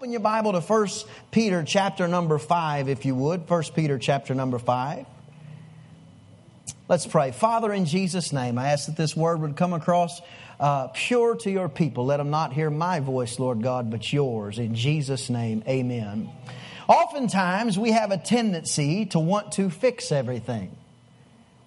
Open your Bible to 1 Peter chapter number 5, if you would. 1 Peter chapter number 5. Let's pray. Father, in Jesus' name, I ask that this word would come across uh, pure to your people. Let them not hear my voice, Lord God, but yours. In Jesus' name, amen. Oftentimes, we have a tendency to want to fix everything.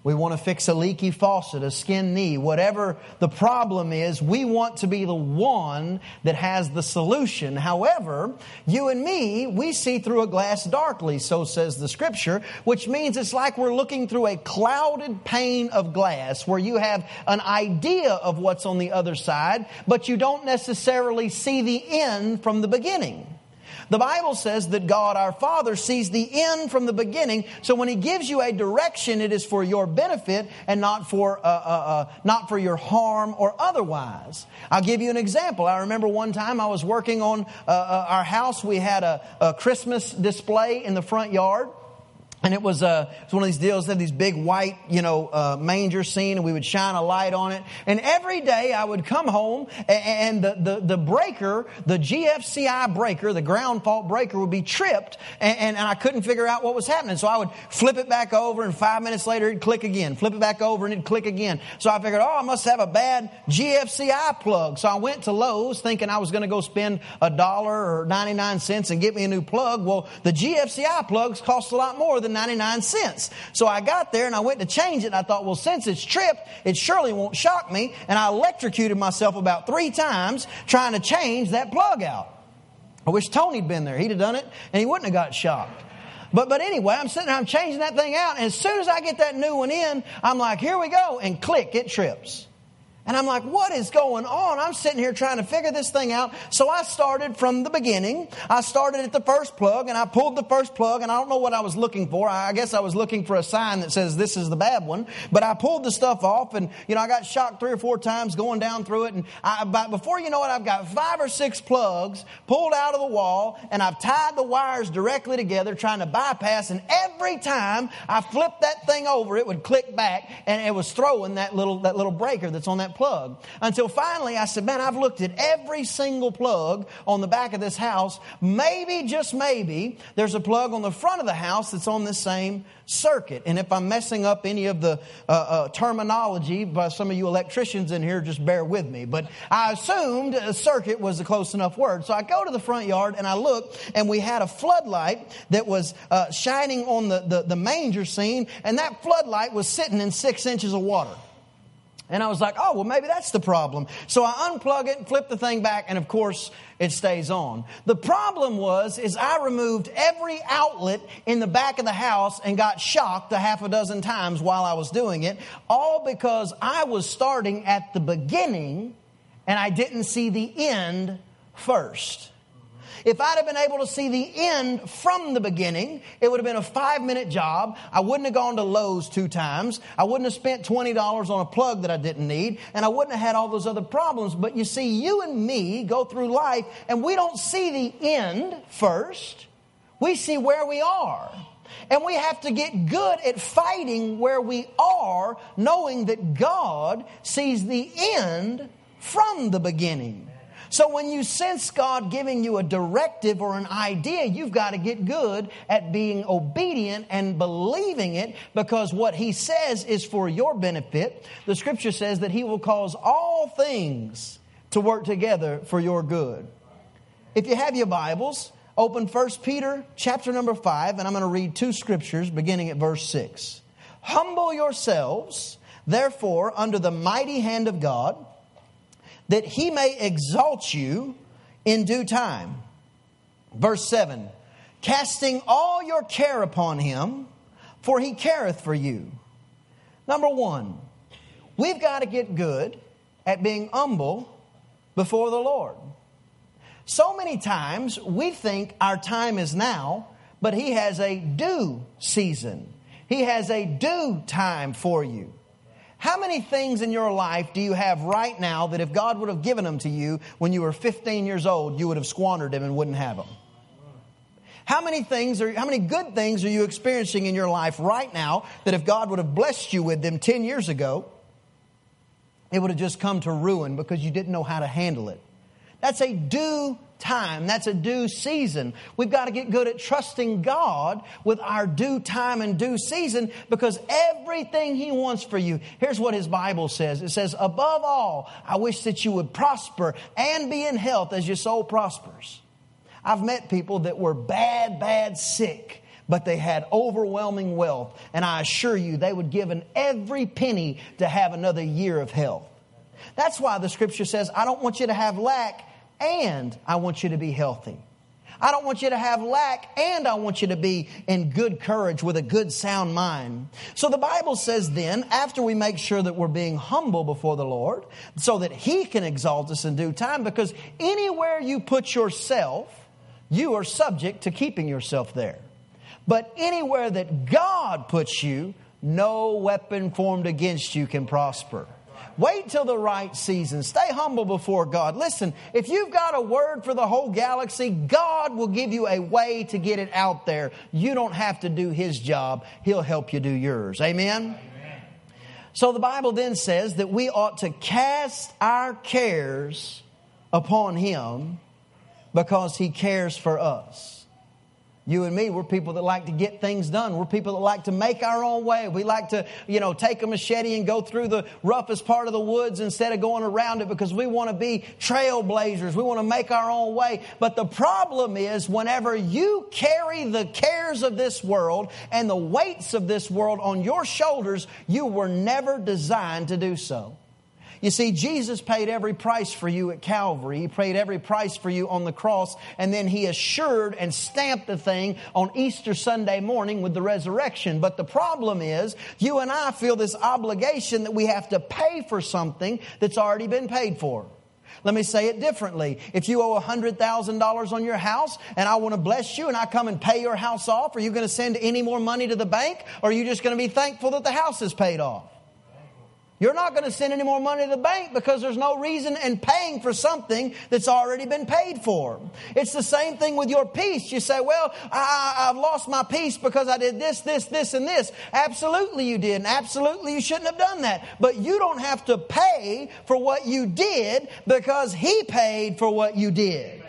We want to fix a leaky faucet, a skin knee, whatever the problem is, we want to be the one that has the solution. However, you and me, we see through a glass darkly, so says the scripture, which means it's like we're looking through a clouded pane of glass where you have an idea of what's on the other side, but you don't necessarily see the end from the beginning. The Bible says that God our Father sees the end from the beginning. So when He gives you a direction, it is for your benefit and not for, uh, uh, uh, not for your harm or otherwise. I'll give you an example. I remember one time I was working on uh, uh, our house. We had a, a Christmas display in the front yard. And it was, uh, it was one of these deals that these big white, you know, uh, manger scene, and we would shine a light on it. And every day I would come home, and, the, the, the, breaker, the GFCI breaker, the ground fault breaker, would be tripped, and, and, I couldn't figure out what was happening. So I would flip it back over, and five minutes later it'd click again. Flip it back over, and it'd click again. So I figured, oh, I must have a bad GFCI plug. So I went to Lowe's thinking I was going to go spend a dollar or 99 cents and get me a new plug. Well, the GFCI plugs cost a lot more than 99 cents. So I got there and I went to change it and I thought, well, since it's tripped, it surely won't shock me. And I electrocuted myself about three times trying to change that plug out. I wish Tony'd been there. He'd have done it and he wouldn't have got shocked. But, but anyway, I'm sitting there, I'm changing that thing out. And as soon as I get that new one in, I'm like, here we go. And click, it trips. And I'm like, what is going on? I'm sitting here trying to figure this thing out. So I started from the beginning. I started at the first plug and I pulled the first plug and I don't know what I was looking for. I guess I was looking for a sign that says this is the bad one. But I pulled the stuff off and, you know, I got shocked three or four times going down through it. And I, but before you know it, I've got five or six plugs pulled out of the wall and I've tied the wires directly together trying to bypass. And every time I flipped that thing over, it would click back and it was throwing that little, that little breaker that's on that plug. Until finally I said, man, I've looked at every single plug on the back of this house. Maybe, just maybe, there's a plug on the front of the house that's on the same circuit. And if I'm messing up any of the uh, uh, terminology by some of you electricians in here, just bear with me. But I assumed a circuit was a close enough word. So I go to the front yard and I look, and we had a floodlight that was uh, shining on the, the, the manger scene, and that floodlight was sitting in six inches of water. And I was like, oh, well, maybe that's the problem. So I unplug it, and flip the thing back, and of course, it stays on. The problem was, is I removed every outlet in the back of the house and got shocked a half a dozen times while I was doing it, all because I was starting at the beginning and I didn't see the end first. If I'd have been able to see the end from the beginning, it would have been a five minute job. I wouldn't have gone to Lowe's two times. I wouldn't have spent $20 on a plug that I didn't need. And I wouldn't have had all those other problems. But you see, you and me go through life and we don't see the end first. We see where we are. And we have to get good at fighting where we are, knowing that God sees the end from the beginning. So when you sense God giving you a directive or an idea, you've got to get good at being obedient and believing it because what He says is for your benefit. The scripture says that He will cause all things to work together for your good. If you have your Bibles, open 1 Peter chapter number 5, and I'm going to read two scriptures beginning at verse 6. Humble yourselves, therefore, under the mighty hand of God that he may exalt you in due time. Verse 7 Casting all your care upon him, for he careth for you. Number one, we've got to get good at being humble before the Lord. So many times we think our time is now, but He has a due season. He has a due time for you. How many things in your life do you have right now that if God would have given them to you when you were 15 years old, you would have squandered them and wouldn't have them? How many things are, how many good things are you experiencing in your life right now that if God would have blessed you with them 10 years ago, it would have just come to ruin because you didn't know how to handle it? That's a due time. That's a due season. We've got to get good at trusting God with our due time and due season because everything He wants for you. Here's what His Bible says it says, Above all, I wish that you would prosper and be in health as your soul prospers. I've met people that were bad, bad sick but they had overwhelming wealth. And I assure you, they would give an every penny to have another year of health. That's why the scripture says, I don't want you to have lack and I want you to be healthy. I don't want you to have lack and I want you to be in good courage with a good sound mind. So the Bible says then, after we make sure that we're being humble before the Lord, so that He can exalt us in due time, because anywhere you put yourself, you are subject to keeping yourself there. But anywhere that God puts you, no weapon formed against you can prosper. Wait till the right season. Stay humble before God. Listen, if you've got a word for the whole galaxy, God will give you a way to get it out there. You don't have to do His job, He'll help you do yours. Amen? Amen. So the Bible then says that we ought to cast our cares upon Him because He cares for us. You and me, we're people that like to get things done. We're people that like to make our own way. We like to, you know, take a machete and go through the roughest part of the woods instead of going around it because we want to be trailblazers. We want to make our own way. But the problem is whenever you carry the cares of this world and the weights of this world on your shoulders, you were never designed to do so. You see, Jesus paid every price for you at Calvary. He paid every price for you on the cross, and then He assured and stamped the thing on Easter Sunday morning with the resurrection. But the problem is, you and I feel this obligation that we have to pay for something that's already been paid for. Let me say it differently. If you owe $100,000 on your house and I want to bless you and I come and pay your house off, are you going to send any more money to the bank or are you just going to be thankful that the house is paid off? You're not going to send any more money to the bank because there's no reason in paying for something that's already been paid for. It's the same thing with your peace. You say, well, I, have lost my peace because I did this, this, this, and this. Absolutely you did. And absolutely you shouldn't have done that. But you don't have to pay for what you did because He paid for what you did.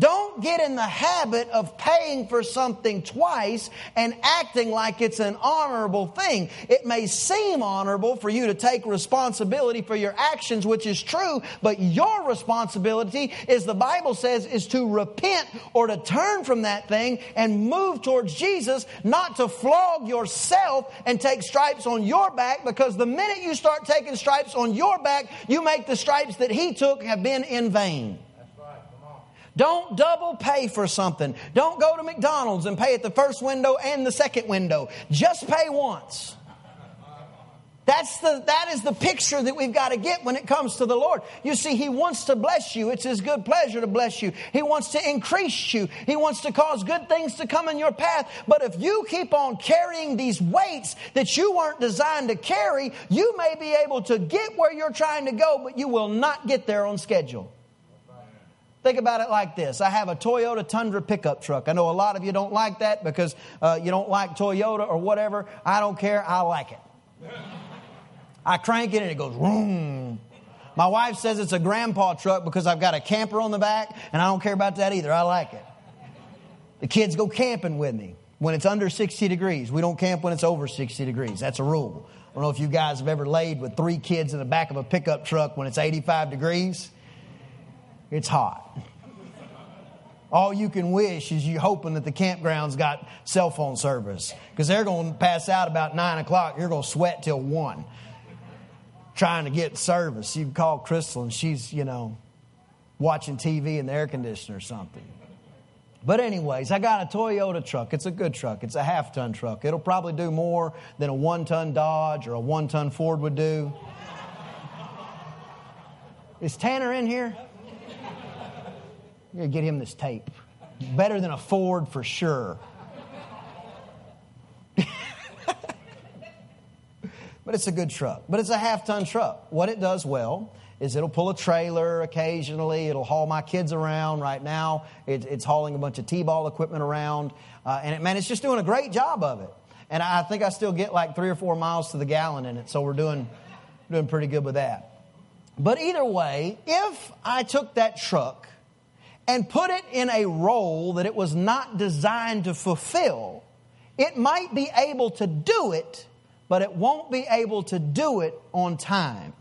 Don't get in the habit of paying for something twice and acting like it's an honorable thing. It may seem honorable for you to take responsibility for your actions, which is true, but your responsibility is the Bible says is to repent or to turn from that thing and move towards Jesus, not to flog yourself and take stripes on your back because the minute you start taking stripes on your back, you make the stripes that he took have been in vain. Don't double pay for something. Don't go to McDonald's and pay at the first window and the second window. Just pay once. That's the, that is the picture that we've got to get when it comes to the Lord. You see, He wants to bless you. It's His good pleasure to bless you. He wants to increase you. He wants to cause good things to come in your path. But if you keep on carrying these weights that you weren't designed to carry, you may be able to get where you're trying to go, but you will not get there on schedule. Think about it like this I have a Toyota Tundra pickup truck. I know a lot of you don't like that because uh, you don't like Toyota or whatever. I don't care. I like it. I crank it and it goes vroom. My wife says it's a grandpa truck because I've got a camper on the back, and I don't care about that either. I like it. The kids go camping with me when it's under 60 degrees. We don't camp when it's over 60 degrees. That's a rule. I don't know if you guys have ever laid with three kids in the back of a pickup truck when it's 85 degrees. It's hot. All you can wish is you hoping that the campground's got cell phone service because they're going to pass out about nine o'clock. You're going to sweat till one trying to get service. You call Crystal and she's, you know, watching TV in the air conditioner or something. But, anyways, I got a Toyota truck. It's a good truck. It's a half ton truck. It'll probably do more than a one ton Dodge or a one ton Ford would do. Is Tanner in here? To get him this tape. Better than a Ford for sure. but it's a good truck. But it's a half ton truck. What it does well is it'll pull a trailer occasionally. It'll haul my kids around. Right now, it, it's hauling a bunch of T-ball equipment around. Uh, and it, man, it's just doing a great job of it. And I think I still get like three or four miles to the gallon in it. So we're doing, doing pretty good with that. But either way, if I took that truck and put it in a role that it was not designed to fulfill, it might be able to do it, but it won't be able to do it on time.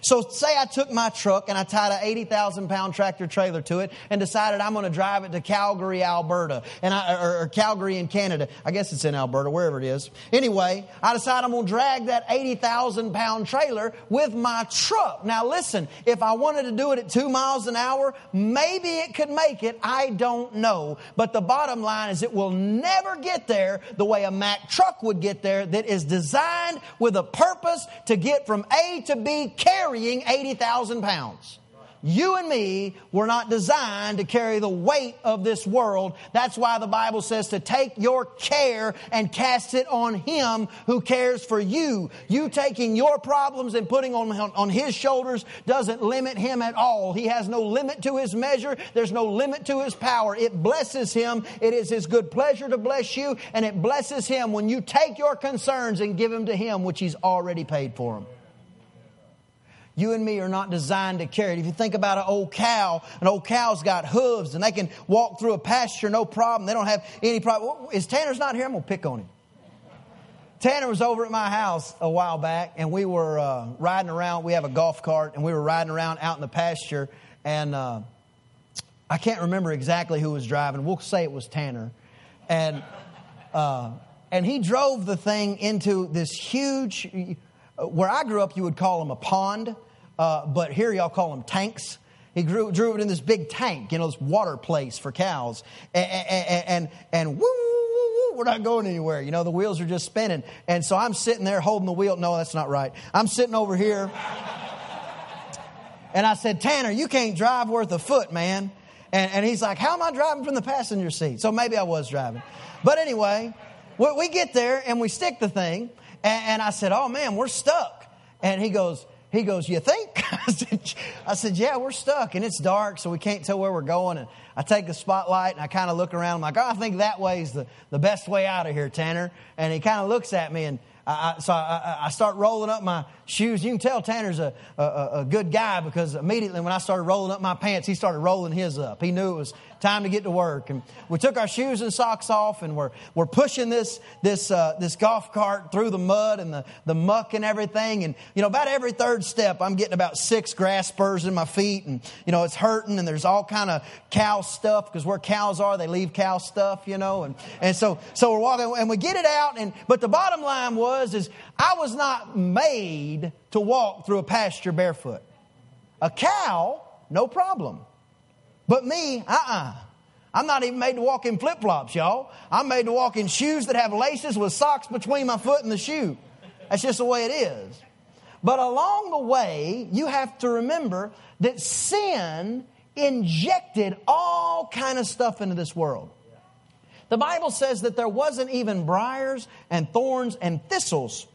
So say I took my truck and I tied an 80,000 pound tractor trailer to it and decided I'm going to drive it to Calgary, Alberta, and I, or, or, Calgary in Canada. I guess it's in Alberta, wherever it is. Anyway, I decide I'm going to drag that 80,000 pound trailer with my truck. Now listen, if I wanted to do it at two miles an hour, maybe it could make it. I don't know. But the bottom line is it will never get there the way a Mack truck would get there that is designed with a purpose to get from A to B carrying 80,000 pounds. You and me were not designed to carry the weight of this world. That's why the Bible says to take your care and cast it on Him who cares for you. You taking your problems and putting on, on His shoulders doesn't limit Him at all. He has no limit to His measure. There's no limit to His power. It blesses Him. It is His good pleasure to bless you and it blesses Him when you take your concerns and give them to Him, which He's already paid for them. You and me are not designed to carry it. If you think about an old cow, an old cow's got hooves and they can walk through a pasture no problem. They don't have any problem. Is Tanner's not here? I'm going to pick on him. Tanner was over at my house a while back and we were uh, riding around. We have a golf cart and we were riding around out in the pasture and uh, I can't remember exactly who was driving. We'll say it was Tanner. And, uh, and he drove the thing into this huge where I grew up, you would call them a pond, uh, but here y'all call them tanks. He drew, drew it in this big tank, you know, this water place for cows. And, and, and, and woo, woo, we're not going anywhere. You know, the wheels are just spinning. And so I'm sitting there holding the wheel. No, that's not right. I'm sitting over here. And I said, Tanner, you can't drive worth a foot, man. And, and he's like, How am I driving from the passenger seat? So maybe I was driving. But anyway, we, we get there and we stick the thing. And, and I said, Oh man, we're stuck. And he goes, he goes, You think? I said, I said, Yeah, we're stuck and it's dark, so we can't tell where we're going. And I take the spotlight and I kind of look around. I'm like, Oh, I think that way is the, the best way out of here, Tanner. And he kind of looks at me and I, so I, I, start rolling up my shoes. You can tell Tanner's a, a, a, good guy because immediately when I started rolling up my pants, he started rolling his up. He knew it was time to get to work. And we took our shoes and socks off and we're, we're pushing this, this, uh, this golf cart through the mud and the, the muck and everything. And, you know, about every third step, I'm getting about six grass spurs in my feet and, you know, it's hurting and there's all kind of cow stuff because where cows are, they leave cow stuff, you know. And, and so, so we're walking and we get it out. And, but the bottom line was, is I was not made to walk through a pasture barefoot. A cow, no problem. But me, uh uh-uh. uh. i am not even made to walk in flip flops, y'all. I'm made to walk in shoes that have laces with socks between my foot and the shoe. That's just the way it is. But along the way, you have to remember that sin injected all kind of stuff into this world. The Bible says that there wasn't even briars and thorns and thistles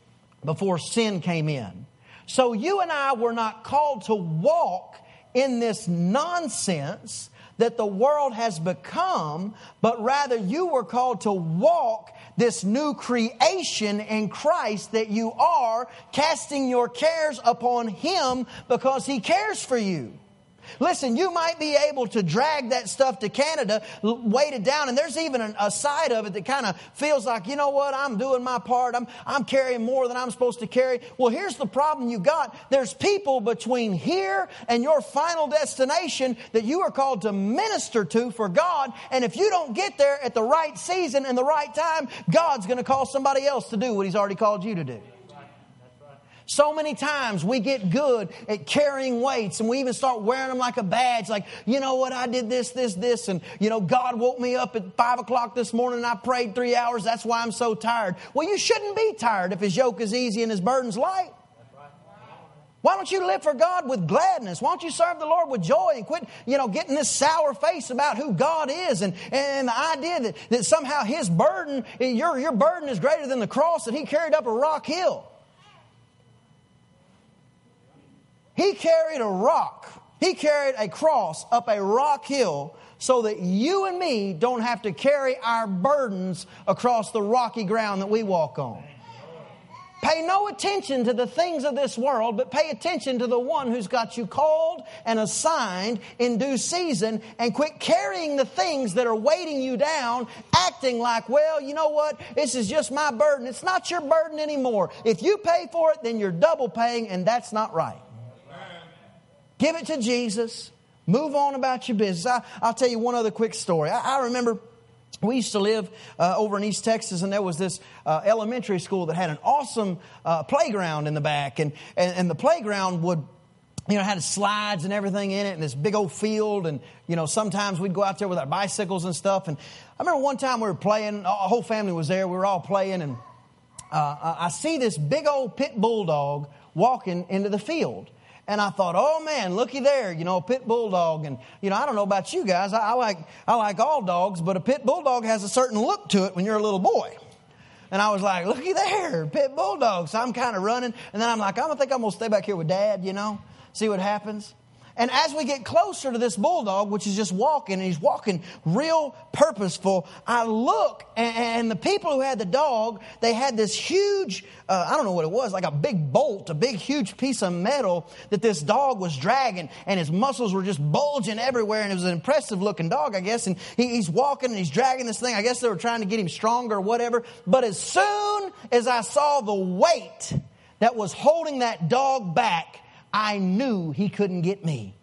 before sin came in. So you and I were not called to walk in this nonsense that the world has become, but rather you were called to walk this new creation in Christ that you are, casting your cares upon Him because He cares for you. Listen, you might be able to drag that stuff to Canada, weight it down, and there's even a side of it that kind of feels like, you know what, I'm doing my part. I'm, I'm carrying more than I'm supposed to carry. Well, here's the problem you got. There's people between here and your final destination that you are called to minister to for God. And if you don't get there at the right season and the right time, God's going to call somebody else to do what He's already called you to do. So many times we get good at carrying weights and we even start wearing them like a badge. Like, you know what? I did this, this, this. And, you know, God woke me up at five o'clock this morning and I prayed three hours. That's why I'm so tired. Well, you shouldn't be tired if his yoke is easy and his burden's light. Why don't you live for God with gladness? Why don't you serve the Lord with joy and quit, you know, getting this sour face about who God is and, and the idea that, that somehow His burden, your, your burden is greater than the cross that He carried up a rock hill. He carried a rock. He carried a cross up a rock hill so that you and me don't have to carry our burdens across the rocky ground that we walk on. Pay no attention to the things of this world, but pay attention to the one who's got you called and assigned in due season and quit carrying the things that are weighting you down, acting like, well, you know what? This is just my burden. It's not your burden anymore. If you pay for it, then you're double paying, and that's not right. Give it to Jesus. Move on about your business. I, will tell you one other quick story. I, I remember we used to live uh, over in East Texas, and there was this uh, elementary school that had an awesome uh, playground in the back, and, and, and the playground would you know, had slides and everything in it and this big old field. And, you know, sometimes we'd go out there with our bicycles and stuff. And I remember one time we were playing, a whole family was there. We were all playing. And uh, I see this big old pit bulldog walking into the field. And I thought, oh man, looky there, you know, a pit bulldog. And, you know, I don't know about you guys. I, I, like, I like all dogs, but a pit bulldog has a certain look to it when you're a little boy. And I was like, looky there, pit bulldog. So I'm kind of running. And then I'm like, I don't think I'm going to stay back here with dad, you know, see what happens. And as we get closer to this bulldog, which is just walking, and he's walking real purposeful, I look, and, the people who had the dog, they had this huge, uh, I don't know what it was, like a big bolt, a big, huge piece of metal that this dog was dragging, and his muscles were just bulging everywhere, and it was an impressive looking dog, I guess. And he, he's walking and he's dragging this thing. I guess they were trying to get him stronger or whatever. But as soon as I saw the weight that was holding that dog back, I knew he couldn't get me.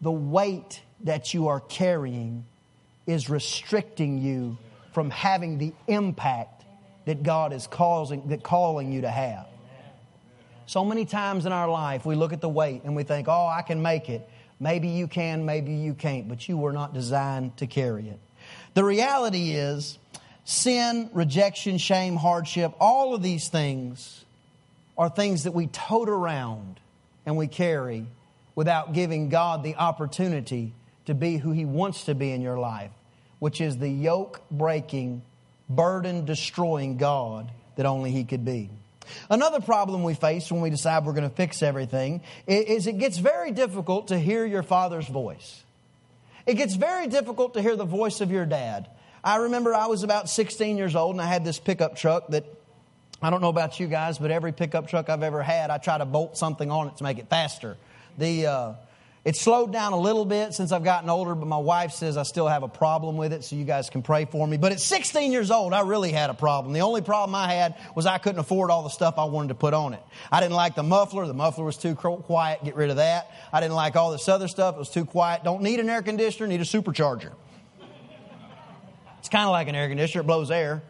The weight that you are carrying is restricting you from having the impact that God is causing, that calling you to have. So many times in our life, we look at the weight and we think, oh, I can make it. Maybe you can, maybe you can't, but you were not designed to carry it. The reality is, sin, rejection, shame, hardship, all of these things are things that we tote around and we carry without giving God the opportunity to be who He wants to be in your life, which is the yoke breaking, burden destroying God that only He could be. Another problem we face when we decide we're going to fix everything is it gets very difficult to hear your father's voice. It gets very difficult to hear the voice of your dad. I remember I was about 16 years old and I had this pickup truck that I don't know about you guys, but every pickup truck I've ever had, I try to bolt something on it to make it faster. The uh, it's slowed down a little bit since I've gotten older, but my wife says I still have a problem with it, so you guys can pray for me. But at 16 years old, I really had a problem. The only problem I had was I couldn't afford all the stuff I wanted to put on it. I didn't like the muffler. The muffler was too quiet. Get rid of that. I didn't like all this other stuff. It was too quiet. Don't need an air conditioner. Need a supercharger. It's kind of like an air conditioner. It blows air.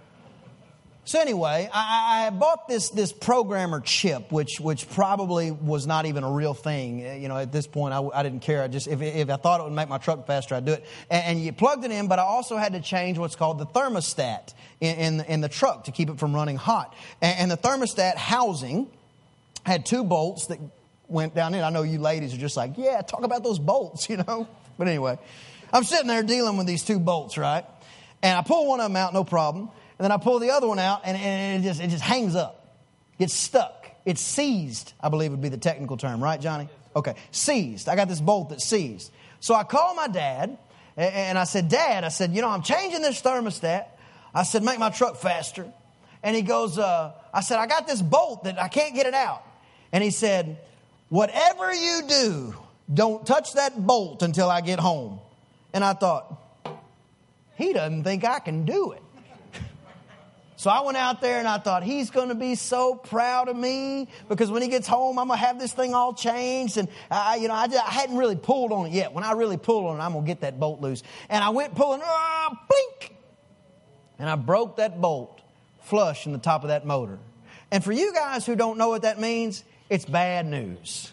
So anyway, I, I, bought this this programmer chip, which which probably was not even a real thing. Uh, you know, at this point, I, I didn't care. I just if, if I thought it would make my truck faster, I'd do it. And, and, you plugged it in, but I also had to change what's called the thermostat in in, in the truck to keep it from running hot. And, and the thermostat housing had two bolts that went down in. I know you ladies are just like, yeah, talk about those bolts, you know. But anyway, I'm sitting there dealing with these two bolts, right? And I pull one of them out, no problem. And then I pull the other one out and, and it, just, it just hangs up. Gets stuck. It's seized, I believe would be the technical term, right, Johnny? Okay, seized. I got this bolt that's seized. So I called my dad and I said, Dad, I said, you know, I'm changing this thermostat. I said, make my truck faster. And he goes, uh, I said, I got this bolt that I can't get it out. And he said, whatever you do, don't touch that bolt until I get home. And I thought, he doesn't think I can do it. So I went out there and I thought, he's going to be so proud of me because when he gets home, I'm going to have this thing all changed. And I, you know, I, I, hadn't really pulled on it yet. When I really pull on it, I'm going to get that bolt loose. And I went pulling, uh, blink. And I broke that bolt flush in the top of that motor. And for you guys who don't know what that means, it's bad news.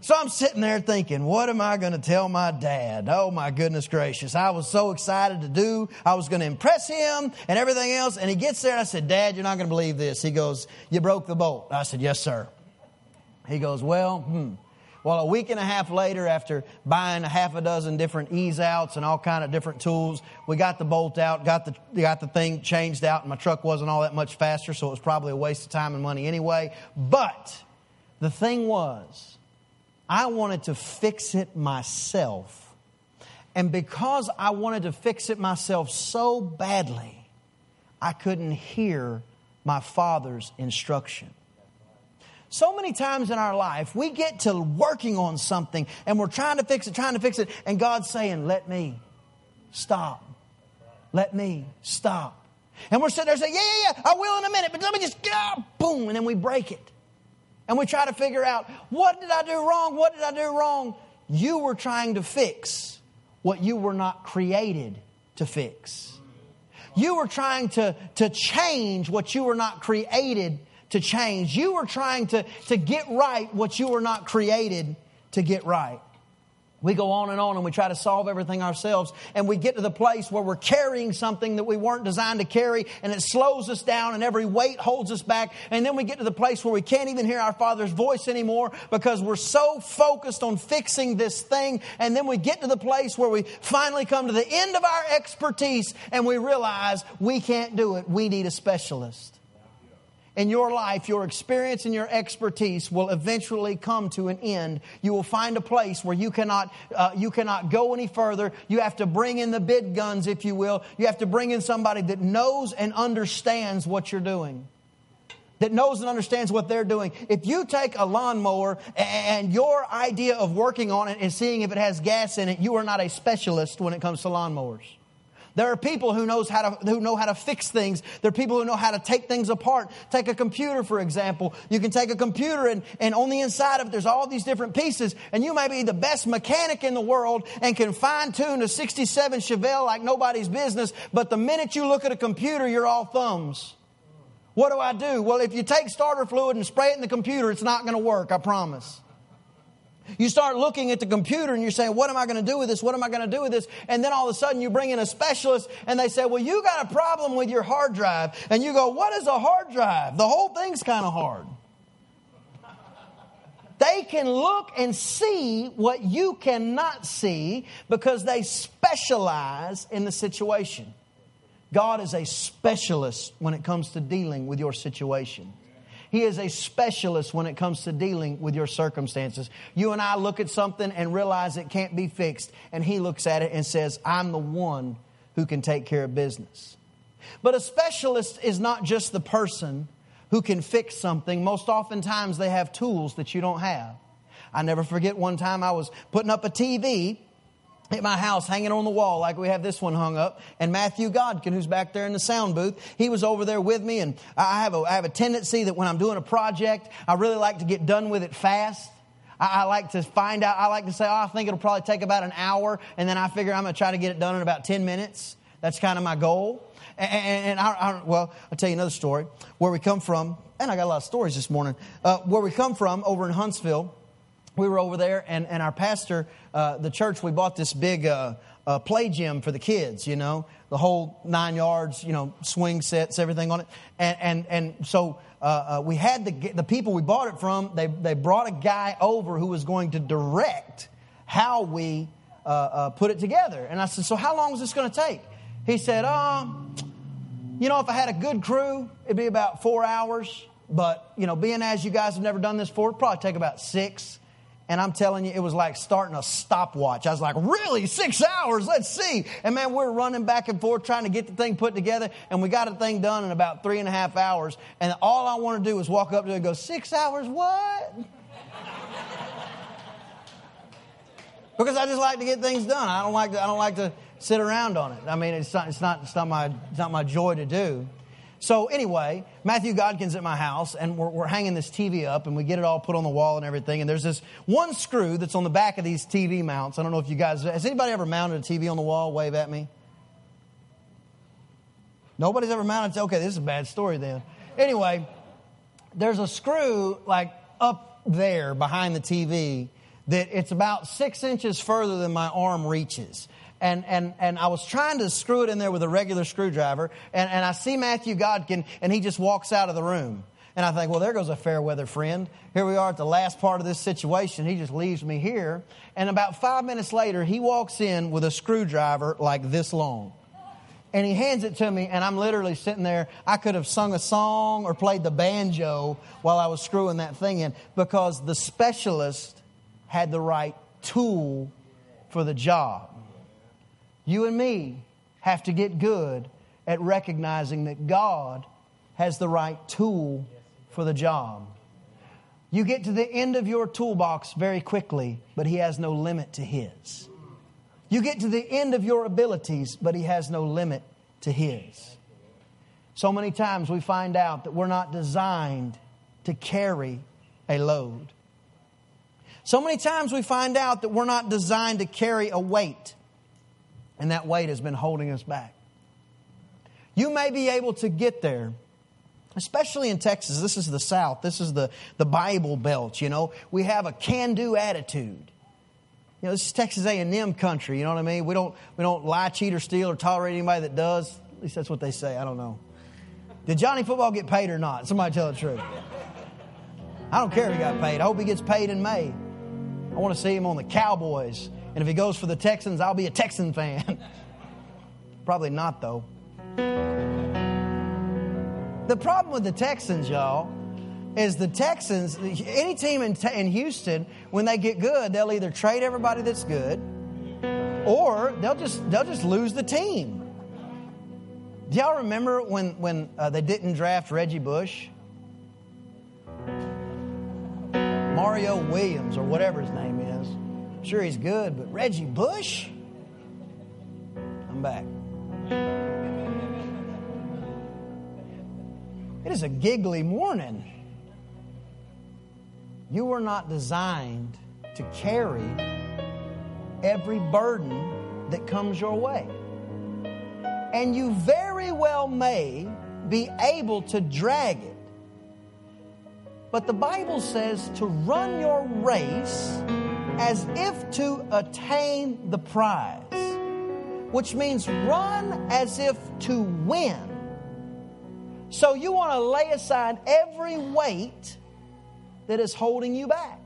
So I'm sitting there thinking, what am I going to tell my dad? Oh my goodness gracious. I was so excited to do. I was going to impress him and everything else. And he gets there and I said, Dad, you're not going to believe this. He goes, You broke the bolt. I said, Yes, sir. He goes, Well, hmm. Well, a week and a half later, after buying a half a dozen different ease outs and all kind of different tools, we got the bolt out, got the got the thing changed out, and my truck wasn't all that much faster, so it was probably a waste of time and money anyway. But the thing was, I wanted to fix it myself. And because I wanted to fix it myself so badly, I couldn't hear my Father's instruction. So many times in our life, we get to working on something and we're trying to fix it, trying to fix it, and God's saying, Let me stop. Let me stop. And we're sitting there saying, Yeah, yeah, yeah, I will in a minute, but let me just, ah, boom, and then we break it. And we try to figure out, What did I do wrong? What did I do wrong? You were trying to fix what you were not created to fix. You were trying to, to change what you were not created to change. You were trying to, to get right what you were not created to get right. We go on and on and we try to solve everything ourselves. And we get to the place where we're carrying something that we weren't designed to carry and it slows us down and every weight holds us back. And then we get to the place where we can't even hear our Father's voice anymore because we're so focused on fixing this thing. And then we get to the place where we finally come to the end of our expertise and we realize we can't do it. We need a specialist in your life, your experience and your expertise will eventually come to an end. You will find a place where you cannot, uh, you cannot go any further. You have to bring in the big guns, if you will. You have to bring in somebody that knows and understands what you're doing. That knows and understands what they're doing. If you take a lawnmower and your idea of working on it is seeing if it has gas in it, you are not a specialist when it comes to lawnmowers. There are people who, knows how to, who know how to fix things. There are people who know how to take things apart. Take a computer, for example. You can take a computer and, and on the inside of it, there's all these different pieces. And you may be the best mechanic in the world and can fine tune a 67 Chevelle like nobody's business. But the minute you look at a computer, you're all thumbs. What do I do? Well, if you take starter fluid and spray it in the computer, it's not going to work, I promise. You start looking at the computer and you're saying, What am I going to do with this? What am I going to do with this? And then all of a sudden you bring in a specialist and they say, Well, you got a problem with your hard drive. And you go, What is a hard drive? The whole thing's kind of hard. They can look and see what you cannot see because they specialize in the situation. God is a specialist when it comes to dealing with your situation. He is a specialist when it comes to dealing with your circumstances. You and I look at something and realize it can't be fixed, and He looks at it and says, I'm the one who can take care of business. But a specialist is not just the person who can fix something. Most oftentimes, they have tools that you don't have. I never forget one time I was putting up a TV at my house hanging on the wall like we have this one hung up. And matthew godkin who's back there in the sound booth he was over there with me. And i have a, I have a tendency that when i'm doing a project i really like to get done with it fast. I, I like to find out i like to say oh i think it'll probably take about an hour and then i figure i'm going to try to get it done in about 10 minutes. That's kind of my goal. And, and, and I, I, well i'll tell you another story. Where we come from and i got a lot of stories this morning. Uh, where we come from over in huntsville we were over there, and, and our pastor, uh, the church, we bought this big uh, uh, play gym for the kids, you know, the whole nine yards, you know, swing sets, everything on it. And, and, and so uh, uh, we had the, the people we bought it from, they, they brought a guy over who was going to direct how we uh, put it together. And I said, So how long is this going to take? He said, um, You know, if I had a good crew, it'd be about four hours. But, you know, being as you guys have never done this before, probably take about six. And I'm telling you, it was like starting a stopwatch. I was like, really? Six hours? Let's see. And man, we're running back and forth trying to get the thing put together. And we got the thing done in about three and a half hours. And all I want to do is walk up to it and go, six hours? What? because I just like to get things done. I don't like to, I don't like to sit around on it. I mean, it's not, it's not, it's not, my, it's not my joy to do. So anyway, Matthew Godkin's at my house, and we're, we're, hanging this TV up, and we get it all put on the wall and everything. And there's this one screw that's on the back of these TV mounts. I don't know if you guys has anybody ever mounted a TV on the wall? Wave at me. Nobody's ever mounted. Okay, this is a bad story then. Anyway, there's a screw like up there behind the TV that it's about six inches further than my arm reaches and, and, and I was trying to screw it in there with a regular screwdriver, and, and I see Matthew Godkin, and he just walks out of the room. And I think, well, there goes a fair weather friend. Here we are at the last part of this situation. He just leaves me here. And about five minutes later, he walks in with a screwdriver like this long. And he hands it to me, and I'm literally sitting there. I could have sung a song or played the banjo while I was screwing that thing in because the specialist had the right tool for the job. You and me have to get good at recognizing that God has the right tool for the job. You get to the end of your toolbox very quickly, but He has no limit to His. You get to the end of your abilities, but He has no limit to His. So many times we find out that we're not designed to carry a load. So many times we find out that we're not designed to carry a weight, and that weight has been holding us back. You may be able to get there, especially in Texas. This is the South, this is the, the Bible Belt, you know. We have a can do attitude. You know, this is Texas A&M country, you know what I mean? We don't, we don't lie, cheat, or steal or tolerate anybody that does. At least that's what they say. I don't know. Did Johnny Football get paid or not? Somebody tell the truth. I don't care if he got paid. I hope he gets paid in May. I want to see him on the Cowboys. And if he goes for the Texans, I'll be a Texan fan. Probably not, though. The problem with the Texans, y'all, is the Texans, any team in, in Houston, when they get good, they'll either trade everybody that's good or they'll just, they'll just lose the team. Do y'all remember when, when uh, they didn't draft Reggie Bush? Mario Williams, or whatever his name sure he's good, but Reggie Bush? I'm back. It is a giggly morning. You were not designed to carry every burden that comes your way. And you very well may be able to drag it. But the Bible says to run your race as if to attain the prize, which means run as if to win. So you want to lay aside every weight that is holding you back.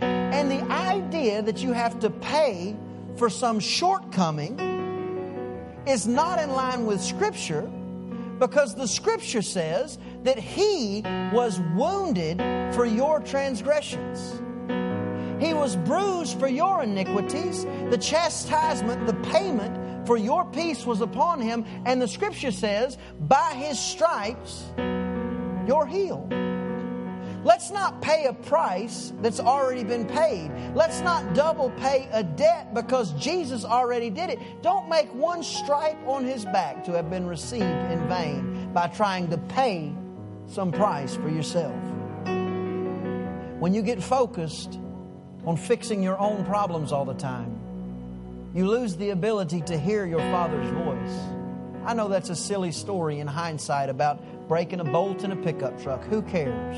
And the idea that you have to pay for some shortcoming is not in line with Scripture because the Scripture says that He was wounded for your transgressions. He was bruised for your iniquities. The chastisement, the payment for your peace was upon him. And the scripture says, by his stripes, you're healed. Let's not pay a price that's already been paid. Let's not double pay a debt because Jesus already did it. Don't make one stripe on his back to have been received in vain by trying to pay some price for yourself. When you get focused on fixing your own problems all the time, you lose the ability to hear your Father's voice. I know that's a silly story in hindsight about breaking a bolt in a pickup truck. Who cares?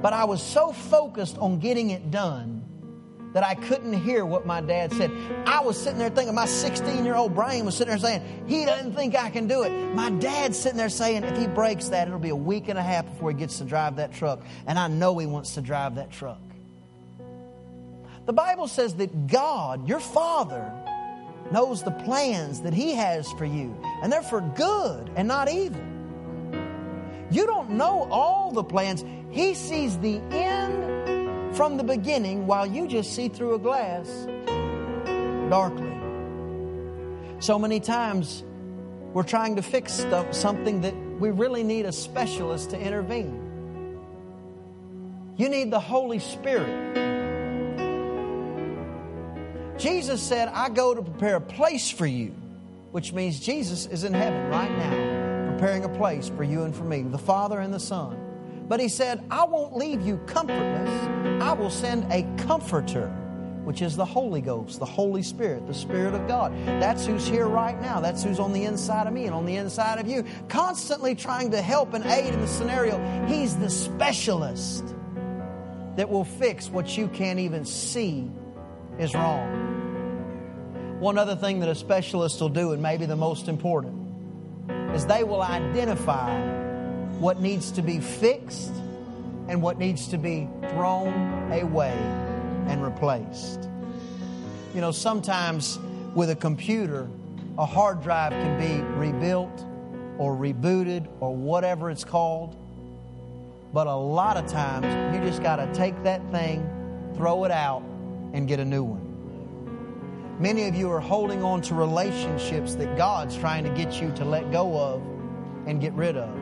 But I was so focused on getting it done that I couldn't hear what my dad said. I was sitting there thinking, my 16 year old brain was sitting there saying, he doesn't think I can do it. My dad's sitting there saying, if he breaks that, it'll be a week and a half before he gets to drive that truck. And I know he wants to drive that truck. The Bible says that God, your Father, knows the plans that He has for you, and they're for good and not evil. You don't know all the plans. He sees the end from the beginning while you just see through a glass darkly. So many times we're trying to fix stuff, something that we really need a specialist to intervene. You need the Holy Spirit. Jesus said, I go to prepare a place for you, which means Jesus is in heaven right now, preparing a place for you and for me, the Father and the Son. But he said, I won't leave you comfortless. I will send a comforter, which is the Holy Ghost, the Holy Spirit, the Spirit of God. That's who's here right now. That's who's on the inside of me and on the inside of you, constantly trying to help and aid in the scenario. He's the specialist that will fix what you can't even see is wrong. One other thing that a specialist will do, and maybe the most important, is they will identify what needs to be fixed and what needs to be thrown away and replaced. You know, sometimes with a computer, a hard drive can be rebuilt or rebooted or whatever it's called. But a lot of times, you just got to take that thing, throw it out, and get a new one. Many of you are holding on to relationships that God's trying to get you to let go of and get rid of.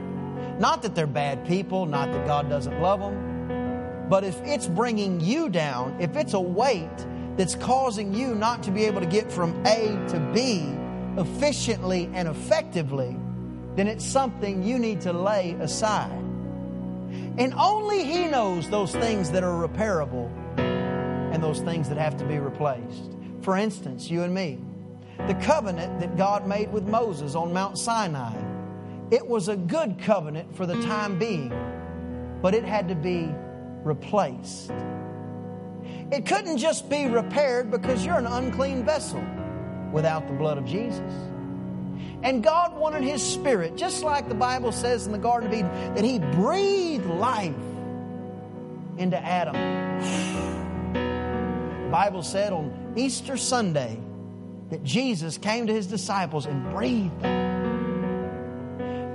Not that they're bad people, not that God doesn't love them, but if it's bringing you down, if it's a weight that's causing you not to be able to get from A to B efficiently and effectively, then it's something you need to lay aside. And only He knows those things that are repairable and those things that have to be replaced. For instance, you and me, the covenant that God made with Moses on Mount Sinai, it was a good covenant for the time being, but it had to be replaced. It couldn't just be repaired because you're an unclean vessel without the blood of Jesus. And God wanted His Spirit, just like the Bible says in the Garden of Eden, that He breathed life into Adam. The Bible said on Easter Sunday that Jesus came to His disciples and breathed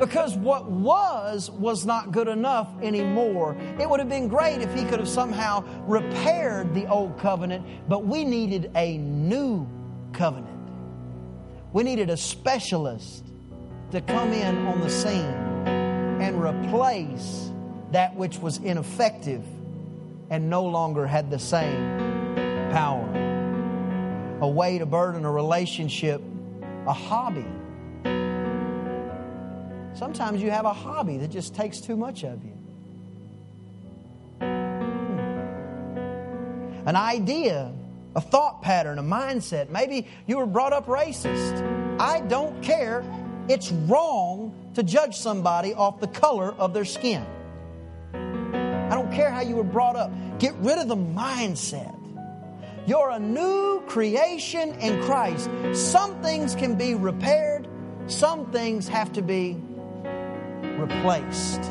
because what was was not good enough anymore. It would have been great if he could have somehow repaired the old covenant, but we needed a new covenant. We needed a specialist to come in on the scene and replace that which was ineffective and no longer had the same power. A way to burden a relationship, a hobby Sometimes you have a hobby that just takes too much of you. Hmm. An idea, a thought pattern, a mindset. Maybe you were brought up racist. I don't care. It's wrong to judge somebody off the color of their skin. I don't care how you were brought up. Get rid of the mindset. You're a new creation in Christ. Some things can be repaired, some things have to be replaced.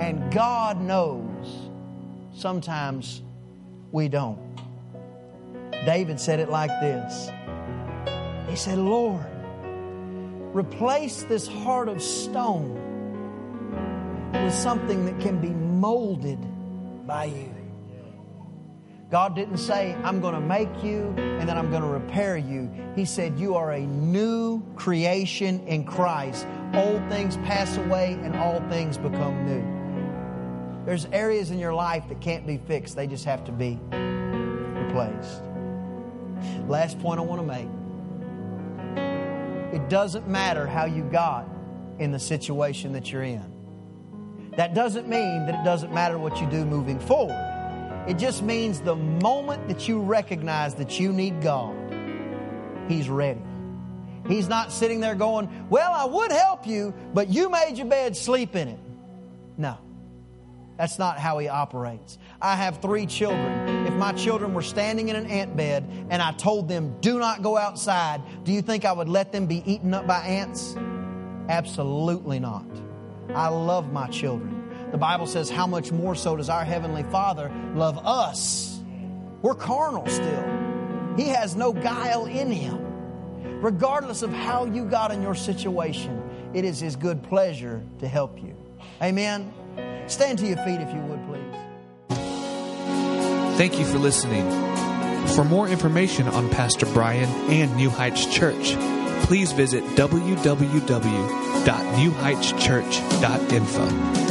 And God knows sometimes we don't. David said it like this He said, Lord, replace this heart of stone with something that can be molded by you. God didn't say, I'm going to make you and then I'm going to repair you. He said, You are a new creation in Christ. Old things pass away and all things become new. There's areas in your life that can't be fixed, they just have to be replaced. Last point I want to make it doesn't matter how you got in the situation that you're in. That doesn't mean that it doesn't matter what you do moving forward. It just means the moment that you recognize that you need God, He's ready. He's not sitting there going, Well, I would help you, but you made your bed, sleep in it. No. That's not how he operates. I have three children. If my children were standing in an ant bed and I told them, do not go outside, do you think I would let them be eaten up by ants? Absolutely not. I love my children. The Bible says, How much more so does our Heavenly Father love us? We're carnal still. He has no guile in Him. Regardless of how you got in your situation, it is His good pleasure to help you. Amen. Stand to your feet if you would, please. Thank you for listening. For more information on Pastor Brian and New Heights Church, please visit www.newheightschurch.info.